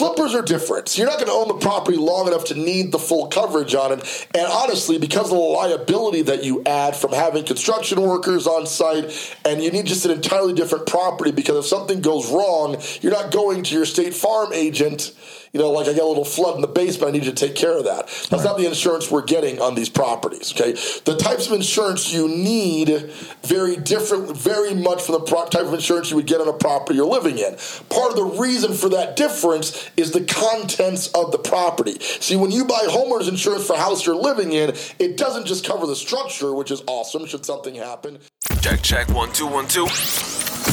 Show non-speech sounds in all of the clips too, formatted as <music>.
Flippers are different. You're not going to own the property long enough to need the full coverage on it. And honestly, because of the liability that you add from having construction workers on site, and you need just an entirely different property because if something goes wrong, you're not going to your state farm agent you know, like I got a little flood in the basement, I need you to take care of that. That's right. not the insurance we're getting on these properties. Okay, the types of insurance you need very different, very much from the pro- type of insurance you would get on a property you're living in. Part of the reason for that difference is the contents of the property. See, when you buy homeowners insurance for a house you're living in, it doesn't just cover the structure, which is awesome should something happen. Check, check, one, two, one, two.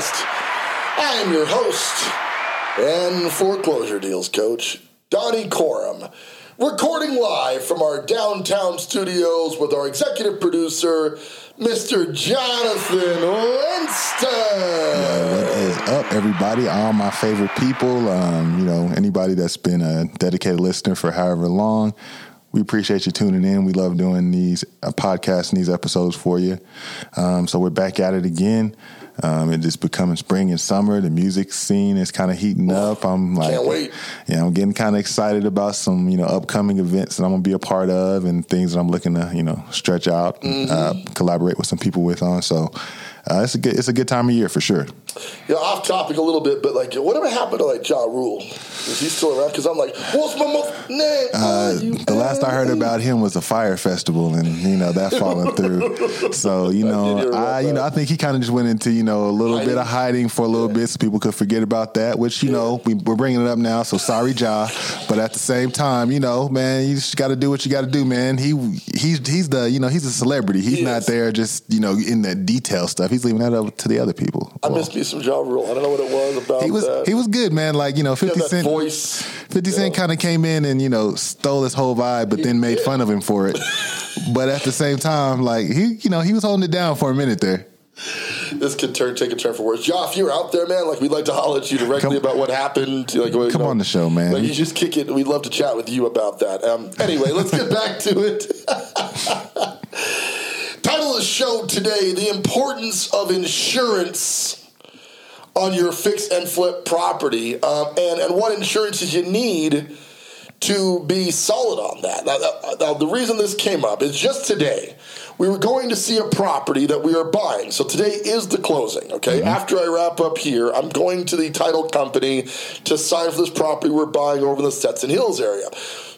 Podcast. I am your host and Foreclosure Deals Coach, Donnie Corum, recording live from our downtown studios with our executive producer, Mr. Jonathan Winston. what is up, everybody? All my favorite people. Um, you know, anybody that's been a dedicated listener for however long we appreciate you tuning in. We love doing these uh, podcasts and these episodes for you. Um, so we're back at it again. Um, it is becoming spring and summer. The music scene is kind of heating up. I'm like, can't wait. Yeah, I'm getting kind of excited about some you know upcoming events that I'm gonna be a part of and things that I'm looking to you know stretch out, mm-hmm. uh, collaborate with some people with on. So uh, it's a good it's a good time of year for sure. Yeah, off topic a little bit, but like, whatever happened to like Ja Rule? Is he still around? Because I'm like, what's my mo- name? Uh, the last I heard about him was a Fyre Festival, and you know that falling through. <laughs> So you know, I, I you know I think he kind of just went into you know a little hiding. bit of hiding for a little yeah. bit, so people could forget about that. Which you yeah. know we, we're bringing it up now. So sorry, Ja, but at the same time, you know, man, you just got to do what you got to do, man. He he's he's the you know he's a celebrity. He's he not there just you know in the detail stuff. He's leaving that up to the other people. I well, miss me some Ja Rule. I don't know what it was about. He was that. he was good, man. Like you know, Fifty Cent voice. Fifty Cent kind of came in and you know stole his whole vibe, but he then made fun of him for it. <laughs> but at the same time, like he you know he was holding it down for a minute there this could turn take a turn for worse. Yeah, if you're out there, man. Like we'd like to holler at you directly come, about what happened. Like, come know, on the show, man. Like you just kick it. We'd love to chat with you about that. Um, anyway, let's get back to it. <laughs> Title of the show today: The importance of insurance on your fix and flip property, um, and and what insurances you need to be solid on that. Now, now, the reason this came up is just today we were going to see a property that we are buying. So today is the closing, okay? Mm-hmm. After I wrap up here, I'm going to the title company to sign for this property we're buying over in the Stetson Hills area.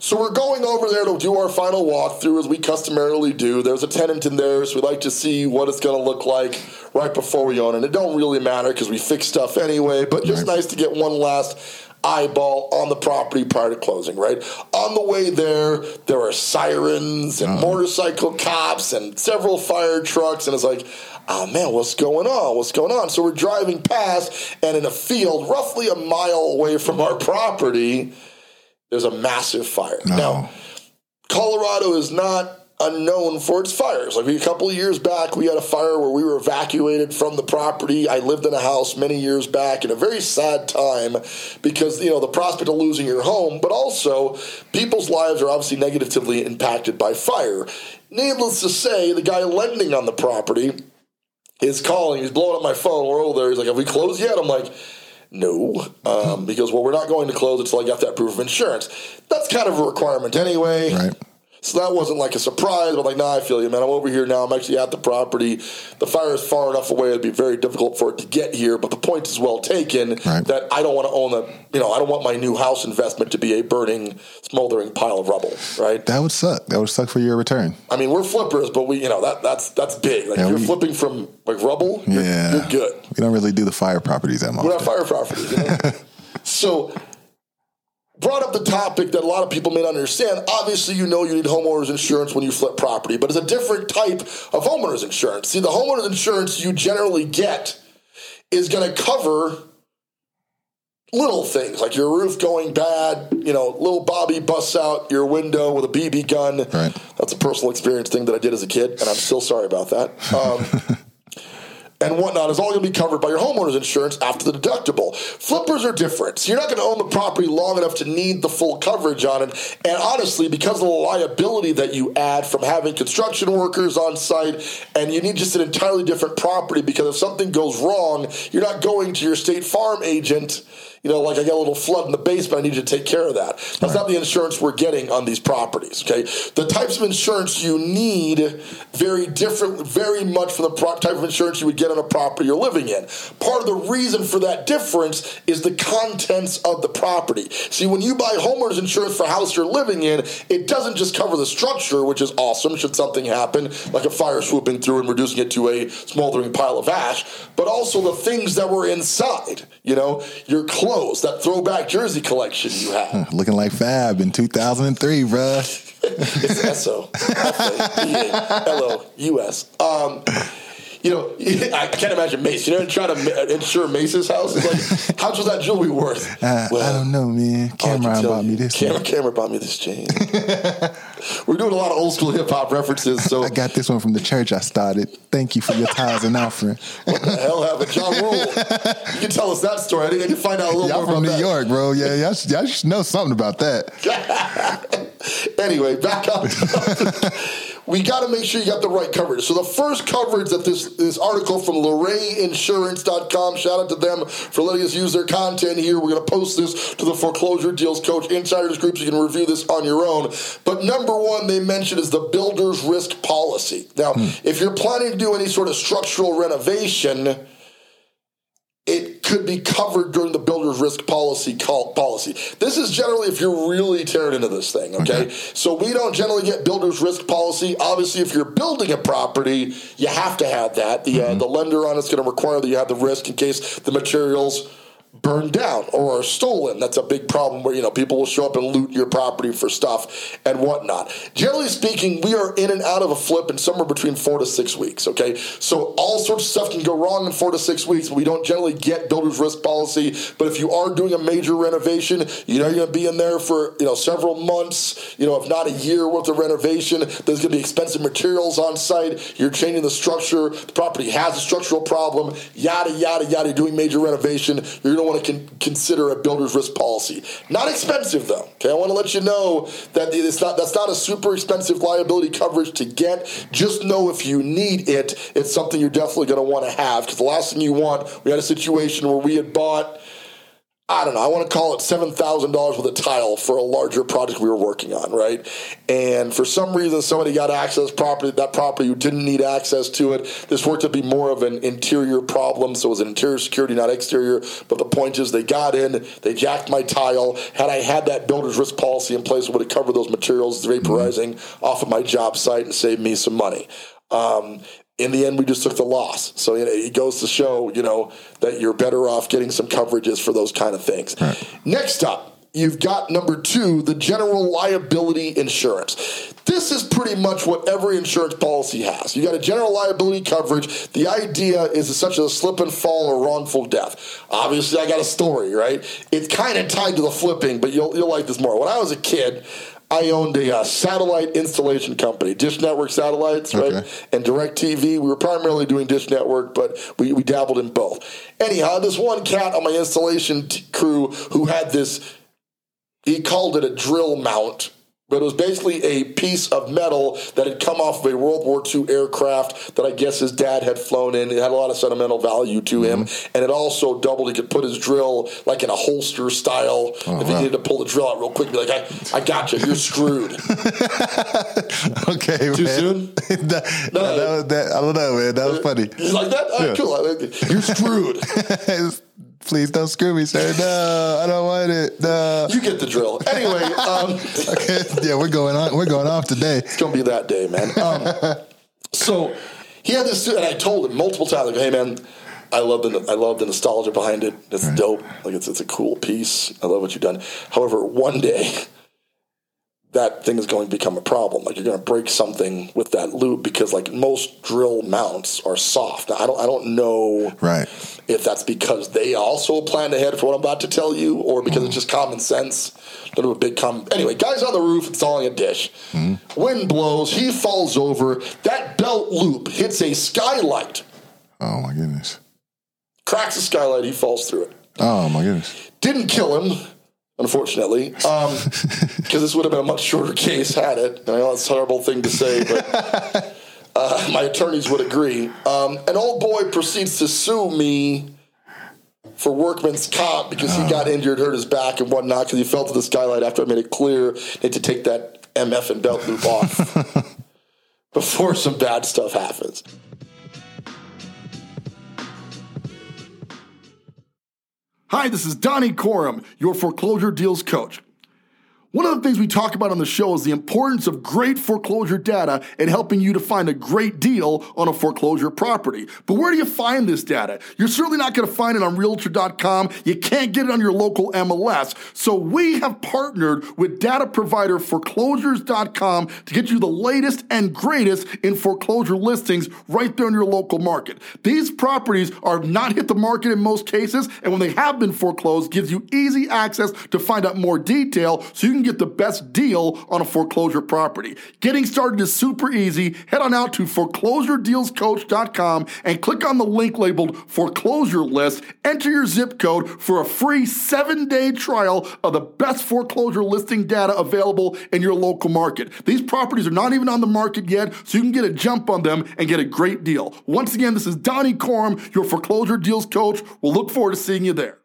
So we're going over there to do our final walkthrough as we customarily do. There's a tenant in there, so we like to see what it's going to look like right before we own it. It don't really matter because we fix stuff anyway, but just right. nice to get one last eyeball on the property prior to closing, right? On the way there, there are sirens and uh-huh. motorcycle cops and several fire trucks, and it's like, oh man, what's going on? What's going on? So we're driving past, and in a field roughly a mile away from our property, there's a massive fire. No. Now, Colorado is not unknown for its fires. Like a couple of years back, we had a fire where we were evacuated from the property. I lived in a house many years back in a very sad time because you know the prospect of losing your home, but also people's lives are obviously negatively impacted by fire. Needless to say, the guy lending on the property is calling. He's blowing up my phone. We're over there. He's like, "Have we closed yet?" I'm like. No, um, because well, we're not going to close until I got that proof of insurance. That's kind of a requirement anyway. Right. So that wasn't like a surprise. I'm like, nah, I feel you, man. I'm over here now. I'm actually at the property. The fire is far enough away; it'd be very difficult for it to get here. But the point is well taken. Right. That I don't want to own a, you know, I don't want my new house investment to be a burning, smoldering pile of rubble. Right? That would suck. That would suck for your return. I mean, we're flippers, but we, you know, that that's that's big. Like yeah, you're we, flipping from like rubble. You're, yeah, you're good. We don't really do the fire properties that much. We're not fire properties. You know? <laughs> so brought up the topic that a lot of people may not understand. Obviously, you know you need homeowners insurance when you flip property, but it's a different type of homeowners insurance. See, the homeowners insurance you generally get is going to cover little things like your roof going bad, you know, little Bobby busts out your window with a BB gun. Right. That's a personal experience thing that I did as a kid, and I'm still sorry about that. Um, <laughs> and whatnot is all going to be covered by your homeowner's insurance after the deductible. Flippers are different. So you're not going to own the property long enough to need the full coverage on it. And honestly, because of the liability that you add from having construction workers on site, and you need just an entirely different property because if something goes wrong, you're not going to your state farm agent you know, like I got a little flood in the basement, I need you to take care of that. That's right. not the insurance we're getting on these properties. Okay, the types of insurance you need very different, very much from the pro- type of insurance you would get on a property you're living in. Part of the reason for that difference is the contents of the property. See, when you buy homeowners insurance for a house you're living in, it doesn't just cover the structure, which is awesome should something happen, like a fire swooping through and reducing it to a smoldering pile of ash, but also the things that were inside. You know, your clothes that throwback jersey collection you have. <laughs> Looking like Fab in 2003, bruh. <laughs> it's S-O. L-O-U-S. Um, you know, <laughs> I can't imagine Mase. You know, trying to insure Mase's house. It's like, <laughs> how much was that jewelry worth? Uh, well, I don't know, man. Cam'ron bought me this. Cam'ron, Cam'ron bought me this chain. <laughs> We're doing a lot of old school hip hop references. So I got this one from the church I started. Thank you for your tithes and offering. what the hell happened, Ja Rule? You can tell us that story. I think I can find out a little y'all more from New that. York, bro. Yeah, y'all should, y'all should know something about that. anyway, back up we got to make sure you got the right coverage. So the first coverage that this this article from LorrayInsurance.com, shout out to them for letting us use their content here. We're going to post this to the Foreclosure Deals Coach Insiders group so you can review this on your own. But number one they mentioned is the builder's risk policy. Now, hmm. if you're planning to do any sort of structural renovation, could be covered during the builder's risk policy call, policy. This is generally if you're really tearing into this thing, okay? okay? So we don't generally get builder's risk policy. Obviously, if you're building a property, you have to have that. The uh, mm-hmm. uh, the lender on it's going to require that you have the risk in case the materials burned down or are stolen. That's a big problem where, you know, people will show up and loot your property for stuff and whatnot. Generally speaking, we are in and out of a flip in somewhere between four to six weeks, okay? So all sorts of stuff can go wrong in four to six weeks. We don't generally get builder's risk policy, but if you are doing a major renovation, you know you're going to be in there for, you know, several months, you know, if not a year worth of renovation. There's going to be expensive materials on site. You're changing the structure. The property has a structural problem, yada, yada, yada, doing major renovation. You're want to con- consider a builder's risk policy. Not expensive though. Okay, I want to let you know that it's not that's not a super expensive liability coverage to get. Just know if you need it, it's something you're definitely going to want to have because the last thing you want. We had a situation where we had bought I don't know, I want to call it $7,000 with a tile for a larger project we were working on, right? And for some reason, somebody got access property, that property who didn't need access to it. This worked to be more of an interior problem, so it was an interior security, not exterior. But the point is, they got in, they jacked my tile. Had I had that builder's risk policy in place, it would have covered those materials vaporizing mm-hmm. off of my job site and saved me some money. Um, in the end, we just took the loss. So you know, it goes to show, you know, that you're better off getting some coverages for those kind of things. Right. Next up, you've got number two, the general liability insurance. This is pretty much what every insurance policy has. You got a general liability coverage. The idea is such as a slip and fall or wrongful death. Obviously, I got a story, right? It's kind of tied to the flipping, but you'll you'll like this more. When I was a kid, I owned a uh, satellite installation company, Dish Network satellites, right? Okay. And DirecTV. We were primarily doing Dish Network, but we, we dabbled in both. Anyhow, this one cat on my installation t- crew who had this, he called it a drill mount but it was basically a piece of metal that had come off of a World War II aircraft that I guess his dad had flown in. It had a lot of sentimental value to him, mm-hmm. and it also doubled. He could put his drill like in a holster style. Oh, if he needed to pull the drill out real quick, be like, "I, I got you. You're screwed." <laughs> okay, too man. soon. <laughs> that, no, that that. I don't know, man. That was funny. You like that? yeah. cool. You're screwed. <laughs> Please don't screw me, sir. No, I don't want it. No. You get the drill. Anyway, <laughs> um, okay. Yeah, we're going on. We're going off today. It's gonna be that day, man. Um, so he had this, and I told him multiple times, like, "Hey, man, I love the I love the nostalgia behind it. It's right. dope. Like it's it's a cool piece. I love what you've done. However, one day." That thing is going to become a problem. Like you're going to break something with that loop because like most drill mounts are soft. Now, I don't I don't know Right. if that's because they also planned ahead for what I'm about to tell you, or because it's just common sense. Little a big com. Anyway, guys on the roof installing a dish. Hmm. Wind blows. He falls over. That belt loop hits a skylight. Oh my goodness. Cracks the skylight. He falls through it. Oh my goodness. Didn't kill him, unfortunately, <laughs> because this would have been a much shorter case had it. And I know that's a horrible thing to say, but <laughs> uh, my attorneys would agree. Um, an old boy proceeds to sue me for workman's comp because he got injured, hurt his back and whatnot because he fell to the skylight after I made it clear they had to take that MF and belt loop off <laughs> before some bad stuff happens. Hi, this is Donnie Corum, your foreclosure deals coach. One of the things we talk about on the show is the importance of great foreclosure data and helping you to find a great deal on a foreclosure property. But where do you find this data? You're certainly not going to find it on Realtor.com. You can't get it on your local MLS. So we have partnered with data provider Foreclosures.com to get you the latest and greatest in foreclosure listings right there in your local market. These properties are not hit the market in most cases, and when they have been foreclosed, gives you easy access to find out more detail so you can get the best deal on a foreclosure property. Getting started is super easy. Head on out to foreclosuredealscoach.com and click on the link labeled foreclosure list. Enter your zip code for a free seven day trial of the best foreclosure listing data available in your local market. These properties are not even on the market yet, so you can get a jump on them and get a great deal. Once again, this is Donnie Corum, your foreclosure deals coach. We'll look forward to seeing you there.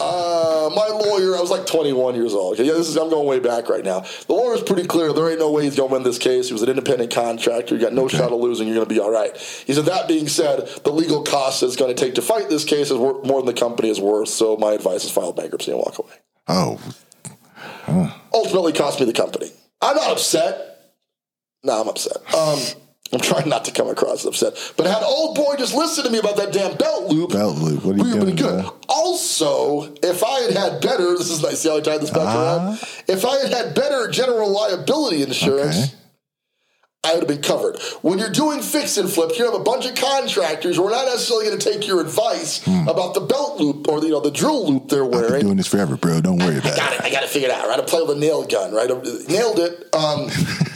Uh, Uh, my lawyer, I was like 21 years old. Okay, yeah, this is I'm going way back right now. The lawyer's pretty clear. There ain't no way he's going to win this case. He was an independent contractor. You got no shot of losing. You're going to be all right. He said that being said, the legal cost it's going to take to fight this case is more than the company is worth. So my advice is file bankruptcy and walk away. Oh, Ultimately, cost me the company. I'm not upset. No, I'm upset. Um, I'm trying not to come across upset. But had old boy just listen to me about that damn belt loop, belt loop. What are you we would been doing? good. Also, if I had had better, this is nice. See how I tied this back around. If I had had better general liability insurance, Okay. I would have been covered. When you're doing fix and flips, you have a bunch of contractors who are not necessarily going to take your advice about the belt loop or the, you know the drill loop they're I've been doing this forever, bro. Don't worry I about got it. it. I got to figure it out. Right, I play with a nail gun. Right, I nailed it. Um, <laughs>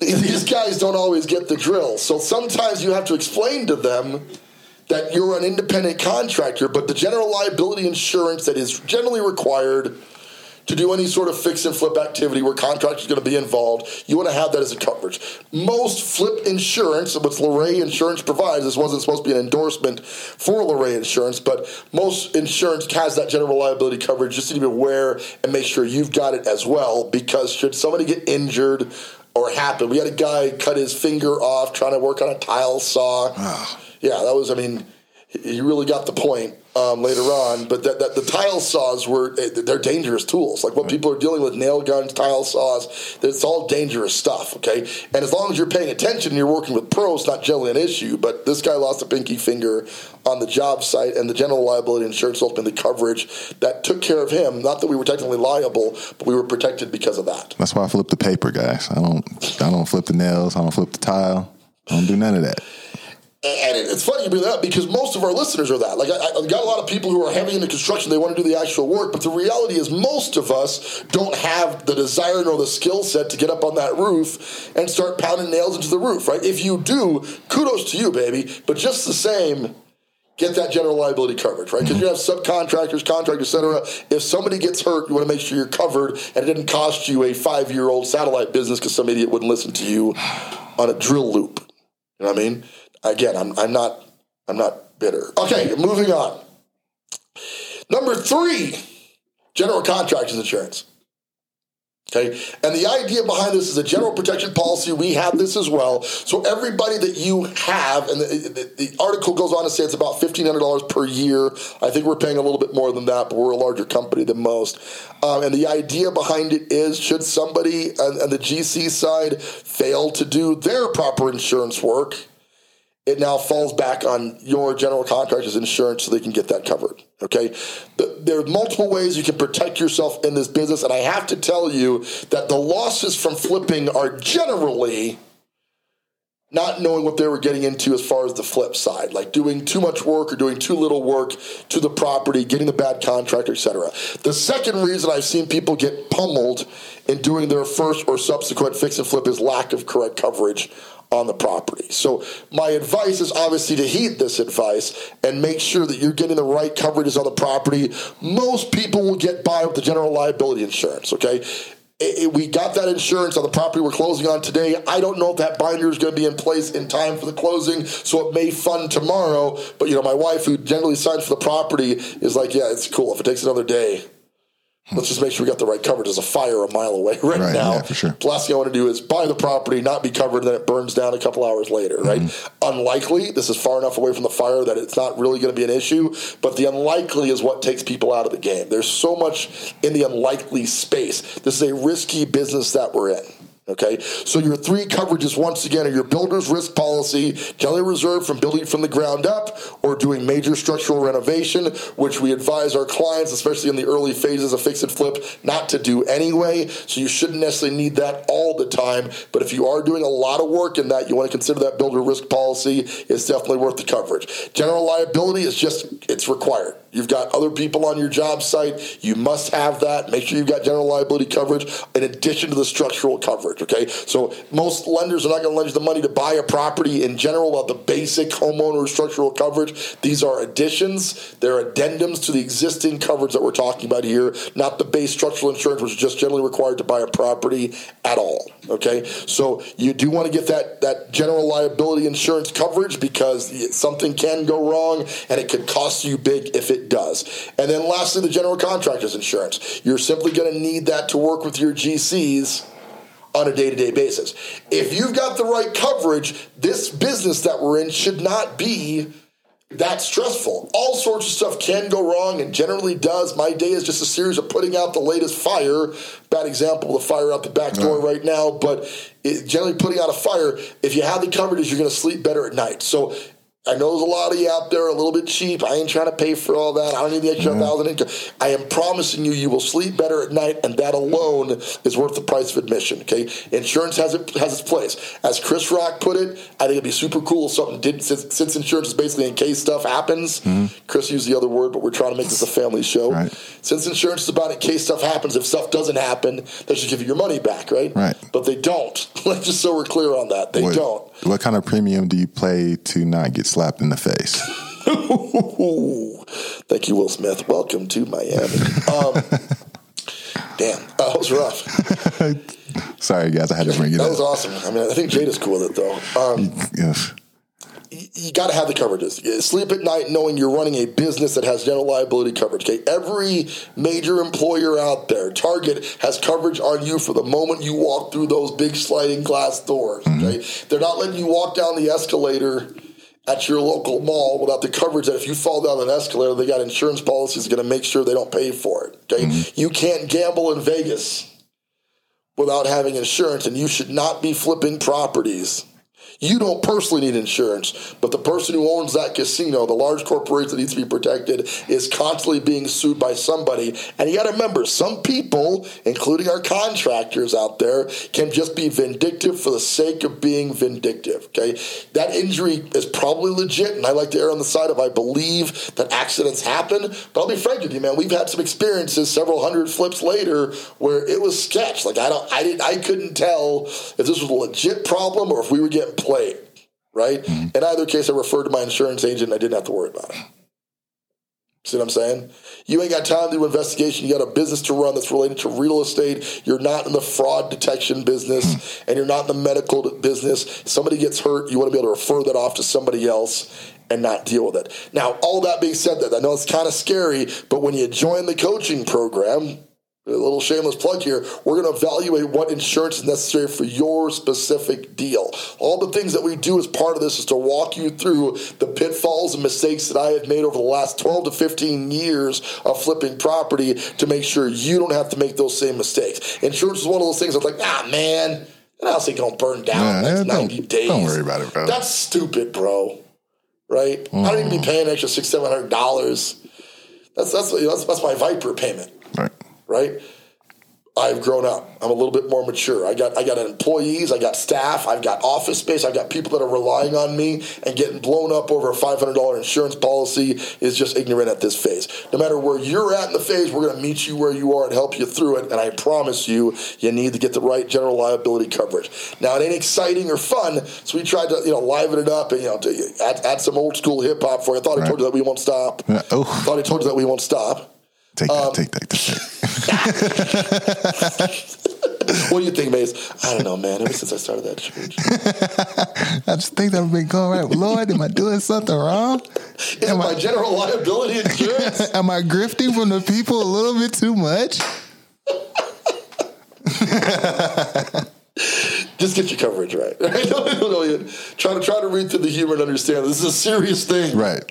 <laughs> these guys don't always get the drill, so sometimes you have to explain to them that you're an independent contractor, but the general liability insurance that is generally required to do any sort of fix and flip activity where contractors going to be involved, you want to have that as a coverage. Most flip insurance, which Luray Insurance provides, this wasn't supposed to be an endorsement for Luray Insurance, but most insurance has that general liability coverage. Just need to be aware and make sure you've got it as well, because should somebody get injured or happen, we had a guy cut his finger off trying to work on a tile saw. Yeah, that was. I mean, he he really got the point um, later on. But that, that the tile saws were eh, they're dangerous tools. Like what people are dealing with, nail guns, tile saws. It's all dangerous stuff. Okay, and as long as you're paying attention, and you're working with pros. Not generally an issue. But this guy lost a pinky finger on the job site, and the general liability insurance ultimately coverage that took care of him. Not that we were technically liable, but we were protected because of that. That's why I flip the paper, guys. I don't. I don't flip the nails. I don't flip the tile. I don't do none of that. And it's funny you bring that up because most of our listeners are that. Like, I, I've got a lot of people who are heavy into construction. They want to do the actual work, but the reality is most of us don't have the desire nor the skill set to get up on that roof and start pounding nails into the roof, right? If you do, kudos to you, baby. But just the same, get that general liability coverage, right? Because you have subcontractors, contractors, et cetera. If somebody gets hurt, you want to make sure you're covered and it didn't cost you a five year old satellite business because some idiot wouldn't listen to you on a drill loop. You know what I mean? Again, I'm, I'm not I'm not bitter. Okay, moving on. Number three, general contractors insurance. Okay, and the idea behind this is a general protection policy. We have this as well. So everybody that you have, and the, the, the article goes on to say it's about fifteen hundred dollars per year. I think we're paying a little bit more than that, but we're a larger company than most. Um, and the idea behind it is, should somebody on, on the GC side fail to do their proper insurance work, it now falls back on your general contractor's insurance so they can get that covered. Okay, there are multiple ways you can protect yourself in this business, and I have to tell you that the losses from flipping are generally not knowing what they were getting into as far as the flip side, like doing too much work or doing too little work to the property, getting the bad contractor, etc. The second reason I've seen people get pummeled in doing their first or subsequent fix and flip is lack of correct coverage on the property. So my advice is obviously to heed this advice and make sure that you're getting the right coverages on the property. Most people will get by with the general liability insurance, okay? We got that insurance on the property we're closing on today. I don't know if that binder is going to be in place in time for the closing, so it may fund tomorrow. But you know, my wife, who generally signs for the property, is like, "Yeah, it's cool. If it takes another day, Let's just make sure we got the right coverage. There's a fire a mile away <laughs> right, Right, now. yeah, for sure. The last thing I want to do is buy the property, not be covered, and then it burns down a couple hours later, right? Mm-hmm. Unlikely. This is far enough away from the fire that it's not really going to be an issue, but the unlikely is what takes people out of the game. There's so much in the unlikely space. This is a risky business that we're in. Okay, so your three coverages once again are your builder's risk policy, generally Reserve from building from the ground up or doing major structural renovation, which we advise our clients, especially in the early phases of fix and flip, not to do anyway. So you shouldn't necessarily need that all the time. But if you are doing a lot of work in that, you want to consider that builder risk policy. It's definitely worth the coverage. General liability is just it's required. You've got other people on your job site. You must have that. Make sure you've got general liability coverage in addition to the structural coverage. Okay, so most lenders are not going to lend you the money to buy a property in general of the basic homeowner structural coverage. These are additions. They're addendums to the existing coverage that we're talking about here, not the base structural insurance, which is just generally required to buy a property at all. Okay, so you do want to get that that general liability insurance coverage because something can go wrong and it could cost you big if it does. And then lastly, the general contractor's insurance. You're simply going to need that to work with your GCs on a day to day basis. If you've got the right coverage, this business that we're in should not be that stressful. All sorts of stuff can go wrong and generally does. My day is just a series of putting out the latest fire. Bad example, the fire out the back door right now, but it, generally putting out a fire, if you have the coverage, you're going to sleep better at night. So I know there's a lot of you out there a little bit cheap. I ain't trying to pay for all that. I don't need the extra mm-hmm. thousand income. I am promising you, you will sleep better at night, and that alone is worth the price of admission. Okay, insurance has it has its place. As Chris Rock put it, I think it'd be super cool if something did since, since insurance is basically in case stuff happens. Mm-hmm. Chris used the other word, but we're trying to make this a family show. Right. Since insurance is about in case stuff happens, if stuff doesn't happen, they should give you your money back, right? Right. But they don't. <laughs> just so we're clear on that, they What, don't. what kind of premium do you pay to not get slapped in the face? <laughs> Thank you, Will Smith. Welcome to Miami. Um, <laughs> damn, that was rough. <laughs> Sorry, guys, I had to bring you. up. That was awesome. I mean, I think Jade is cool with it though. Um, Yes. you got to have the coverages. Sleep at night knowing you're running a business that has general liability coverage. Okay, every major employer out there, Target has coverage on you for the moment you walk through those big sliding glass doors. Okay, they're not letting you walk down the escalator at your local mall without the coverage that if you fall down an escalator, they got insurance policies going to make sure they don't pay for it. Okay, mm-hmm. you can't gamble in Vegas without having insurance, and you should not be flipping properties. You don't personally need insurance, but the person who owns that casino, the large corporation that needs to be protected, is constantly being sued by somebody. And you got to remember, some people, including our contractors out there, can just be vindictive for the sake of being vindictive. Okay, that injury is probably legit, and I like to err on the side of I believe that accidents happen. But I'll be frank with you, man. We've had some experiences several hundred flips later where it was sketch. Like I don't, I didn't, I couldn't tell if this was a legit problem or if we were getting played. Right. Mm-hmm. In either case, I referred to my insurance agent. I didn't have to worry about it. See what I'm saying? You ain't got time to do investigation. You got a business to run that's related to real estate. You're not in the fraud detection business hmm. and you're not in the medical business. Somebody gets hurt, you want to be able to refer that off to somebody else and not deal with it. Now, all that being said, that I know it's kind of scary, but when you join the coaching program, a little shameless plug here. We're going to evaluate what insurance is necessary for your specific deal. All the things that we do as part of this is to walk you through the pitfalls and mistakes that I have made over the last 12 to 15 years of flipping property to make sure you don't have to make those same mistakes. Insurance is one of those things that's like, ah, man, that house ain't going to burn down in the next 90 days. don't worry about it, bro. That's stupid, bro. Right? I don't even be paying an extra six, seven hundred dollars. That's that's that's, that's my Viper payment, Right. I've grown up. I'm a little bit more mature. I got I got employees, I got staff, I've got office space, I've got people that are relying on me and getting blown up over a $500 insurance policy is just ignorant at this phase. No matter where you're at in the phase, we're going to meet you where you are and help you through it. And I promise you, you need to get the right general liability coverage. Now it ain't exciting or fun, so we tried to you know liven it up and you know to add, add some old school hip hop for you. I thought I told you that we won't stop. Yeah, oh. Thought I told you that we won't stop. Take that, Um, take that, take that. What do you think, Mase? I don't know, man. Ever since I started that church. <laughs> I just think that I've been going right. Lord, am I doing something wrong? Is it my general liability insurance? <laughs> Am I grifting from the people a little bit too much? Just get your coverage right. right? <laughs> No, no, no, you- Try to try to read through the humor and understand this is a serious thing. Right.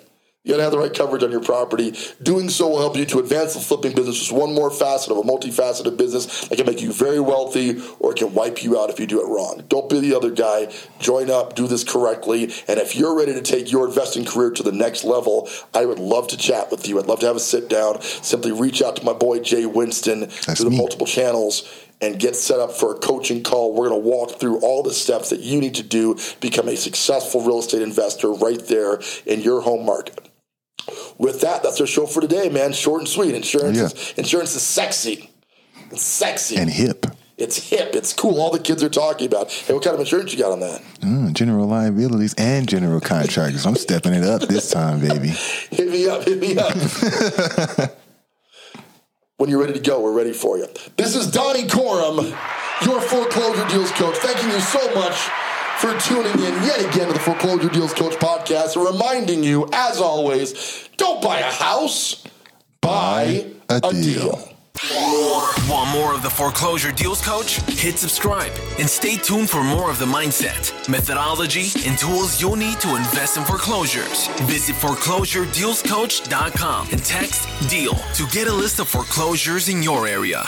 You gotta have the right coverage on your property. Doing so will help you to advance the flipping business. Just one more facet of a multifaceted business that can make you very wealthy or it can wipe you out if you do it wrong. Don't be the other guy. Join up, do this correctly. And if you're ready to take your investing career to the next level, I would love to chat with you. I'd love to have a sit down. Simply reach out to my boy Jay Winston That's through the me. multiple channels and get set up for a coaching call. We're going to walk through all the steps that you need to do to become a successful real estate investor right there in your home market. With that, that's our show for today, man. Short and sweet. Insurance, Yeah. is, insurance is sexy. It's sexy. And hip. it's hip. It's cool. All the kids are talking about. Hey, what kind of insurance you got on that? Mm, general liabilities and general <laughs> contractors. I'm stepping it up this time, baby. <laughs> Hit me up. Hit me up. <laughs> when you're ready to go, we're ready for you. This is Donnie Corum, your foreclosure deals coach. Thanking you so much for tuning in yet again to the Foreclosure Deals Coach podcast. And reminding you, as always, don't buy a house, buy, a a, deal. deal. Want more of the Foreclosure Deals Coach? Hit subscribe and stay tuned for more of the mindset, methodology, and tools you'll need to invest in foreclosures. Visit foreclosuredealscoach.com and text DEAL to get a list of foreclosures in your area.